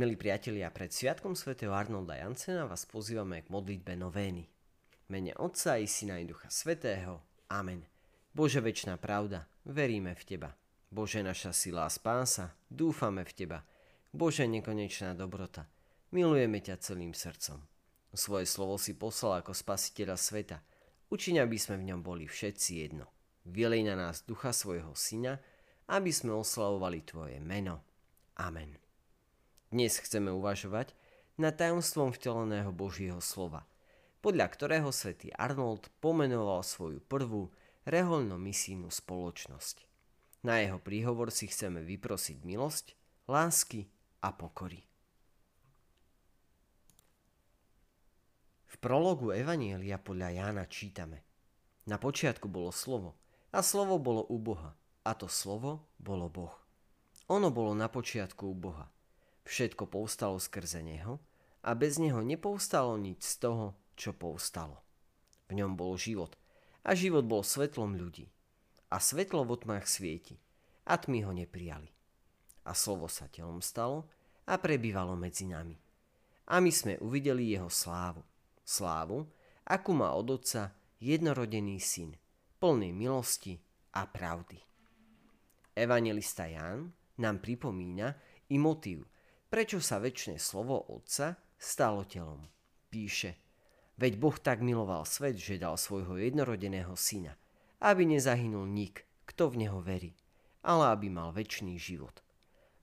Milí priatelia, pred Sviatkom svätého Arnolda Jansena vás pozývame k modlitbe novény. Mene Otca i Syna i Ducha Svetého. Amen. Bože väčšiná pravda, veríme v Teba. Bože naša sila a spása, dúfame v Teba. Bože nekonečná dobrota, milujeme ťa celým srdcom. Svoje slovo si poslal ako spasiteľa sveta. Učiň, aby sme v ňom boli všetci jedno. Vylej na nás ducha svojho syna, aby sme oslavovali Tvoje meno. Amen. Dnes chceme uvažovať nad tajomstvom vteleného Božieho slova, podľa ktorého svätý Arnold pomenoval svoju prvú rehoľno-misijnú spoločnosť. Na jeho príhovor si chceme vyprosiť milosť, lásky a pokory. V prologu Evanielia podľa Jána čítame Na počiatku bolo slovo a slovo bolo u Boha a to slovo bolo Boh. Ono bolo na počiatku u Boha – Všetko povstalo skrze neho a bez neho nepovstalo nič z toho, čo povstalo. V ňom bol život a život bol svetlom ľudí. A svetlo v otmách svieti a tmy ho neprijali. A slovo sa telom stalo a prebývalo medzi nami. A my sme uvideli jeho slávu. Slávu, akú má od otca jednorodený syn, plný milosti a pravdy. Evangelista Ján nám pripomína i motív, prečo sa väčšie slovo Otca stalo telom. Píše, veď Boh tak miloval svet, že dal svojho jednorodeného syna, aby nezahynul nik, kto v neho verí, ale aby mal väčší život.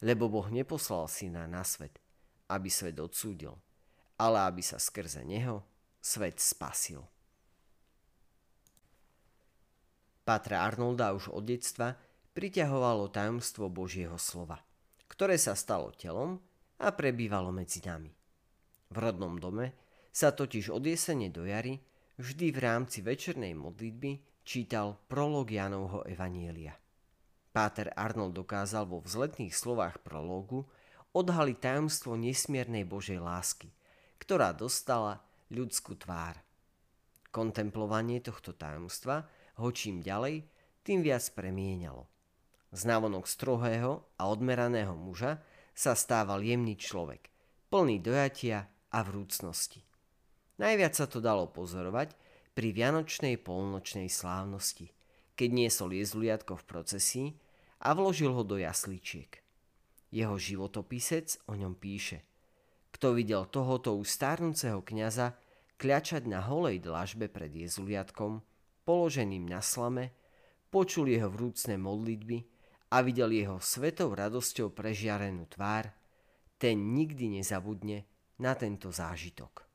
Lebo Boh neposlal syna na svet, aby svet odsúdil, ale aby sa skrze neho svet spasil. Patra Arnolda už od detstva priťahovalo tajomstvo Božieho slova, ktoré sa stalo telom a prebývalo medzi nami. V rodnom dome sa totiž od jesene do jary vždy v rámci večernej modlitby čítal prolog Janovho Evanielia. Páter Arnold dokázal vo vzletných slovách prológu odhaliť tajomstvo nesmiernej Božej lásky, ktorá dostala ľudskú tvár. Kontemplovanie tohto tajomstva ho čím ďalej, tým viac premienalo. Znávonok strohého a odmeraného muža sa stával jemný človek, plný dojatia a vrúcnosti. Najviac sa to dalo pozorovať pri vianočnej polnočnej slávnosti, keď niesol jezluliatko v procesii a vložil ho do jasličiek. Jeho životopisec o ňom píše Kto videl tohoto už stárnúceho kniaza kľačať na holej dlažbe pred jezuliatkom, položeným na slame, počul jeho vrúcne modlitby a videl jeho svetou radosťou prežiarenú tvár, ten nikdy nezabudne na tento zážitok.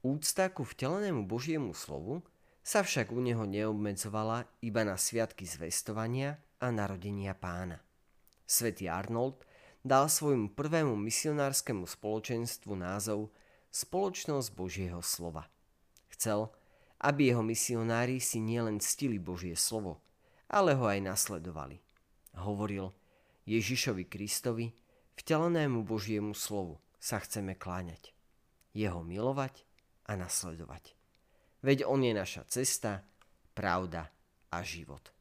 Úcta ku vtelenému Božiemu slovu sa však u neho neobmedzovala iba na sviatky zvestovania a narodenia pána. Svetý Arnold dal svojmu prvému misionárskemu spoločenstvu názov Spoločnosť Božieho slova. Chcel, aby jeho misionári si nielen ctili Božie slovo, ale ho aj nasledovali. Hovoril Ježišovi Kristovi, vtelenému Božiemu slovu sa chceme kláňať, jeho milovať a nasledovať. Veď on je naša cesta, pravda a život.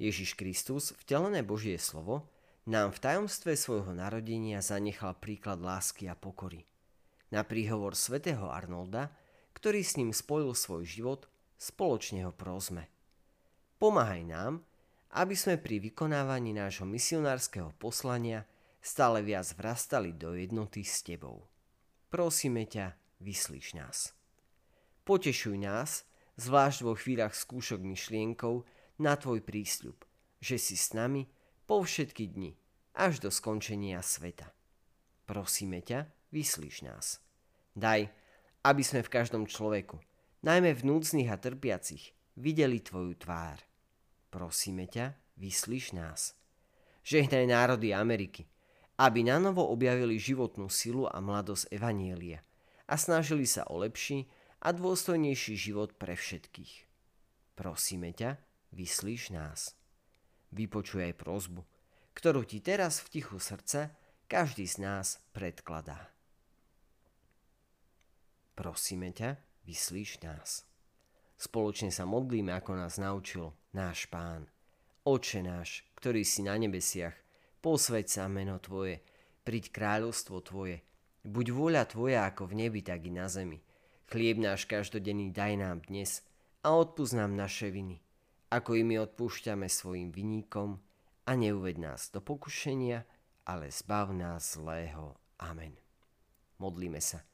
Ježiš Kristus, vtelené Božie slovo, nám v tajomstve svojho narodenia zanechal príklad lásky a pokory. Na príhovor svätého Arnolda, ktorý s ním spojil svoj život, spoločne ho prosme – Pomáhaj nám, aby sme pri vykonávaní nášho misionárskeho poslania stále viac vrastali do jednoty s Tebou. Prosíme ťa, vyslíš nás. Potešuj nás, zvlášť vo chvíľach skúšok myšlienkou, na Tvoj prísľub, že si s nami po všetky dni, až do skončenia sveta. Prosíme ťa, vyslíš nás. Daj, aby sme v každom človeku, najmä v núdznych a trpiacich, videli Tvoju tvár prosíme ťa, vyslíš nás. Žehnaj národy Ameriky, aby nanovo objavili životnú silu a mladosť Evanielia a snažili sa o lepší a dôstojnejší život pre všetkých. Prosíme ťa, vyslíš nás. Vypočuj aj prozbu, ktorú ti teraz v tichu srdca každý z nás predkladá. Prosíme ťa, vyslíš nás. Spoločne sa modlíme, ako nás naučil náš Pán. Oče náš, ktorý si na nebesiach, posveď sa meno Tvoje, príď kráľovstvo Tvoje. Buď vôľa Tvoja ako v nebi, tak i na zemi. Chlieb náš každodenný daj nám dnes a odpúsť nám naše viny, ako i my odpúšťame svojim viníkom a neuved nás do pokušenia, ale zbav nás zlého. Amen. Modlíme sa.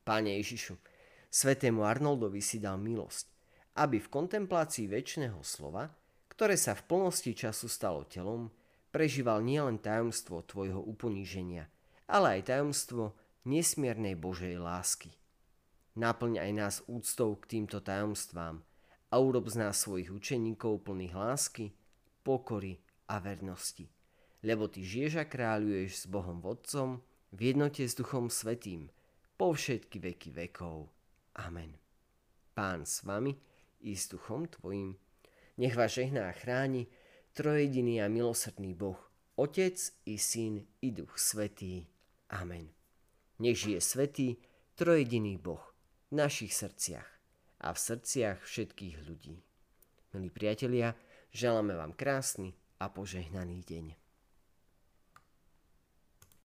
Páne Ježišu, svetému Arnoldovi si dal milosť, aby v kontemplácii väčšného slova, ktoré sa v plnosti času stalo telom, prežíval nielen tajomstvo tvojho uponíženia, ale aj tajomstvo nesmiernej Božej lásky. Naplň aj nás úctou k týmto tajomstvám a urob z nás svojich učeníkov plných lásky, pokory a vernosti. Lebo ty žiješ a kráľuješ s Bohom Vodcom v jednote s Duchom Svetým po všetky veky vekov. Amen. Pán s vami i s Duchom Tvojim. Nech vás žehná a chráni trojediný a milosrdný Boh, Otec i Syn i Duch Svetý. Amen. Nech žije Svetý, trojediný Boh v našich srdciach a v srdciach všetkých ľudí. Milí priatelia, želáme vám krásny a požehnaný deň.